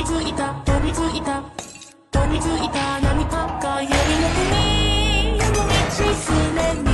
びついた飛びついた。飛びついた波ばか指の国夜の道すれば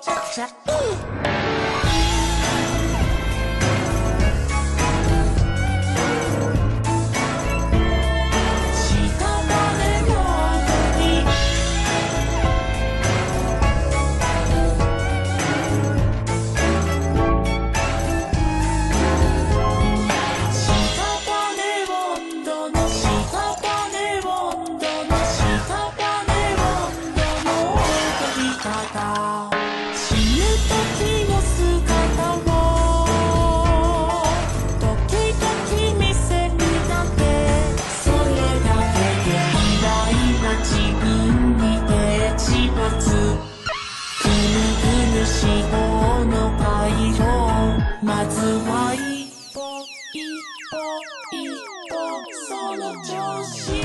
Snapchat. 我就是。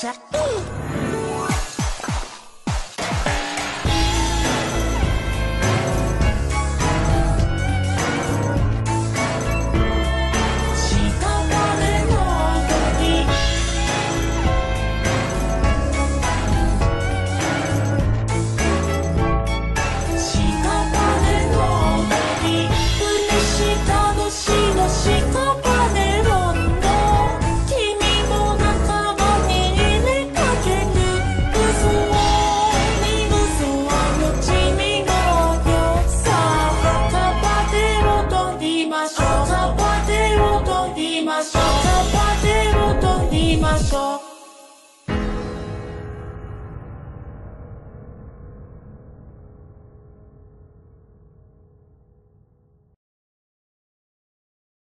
Shut.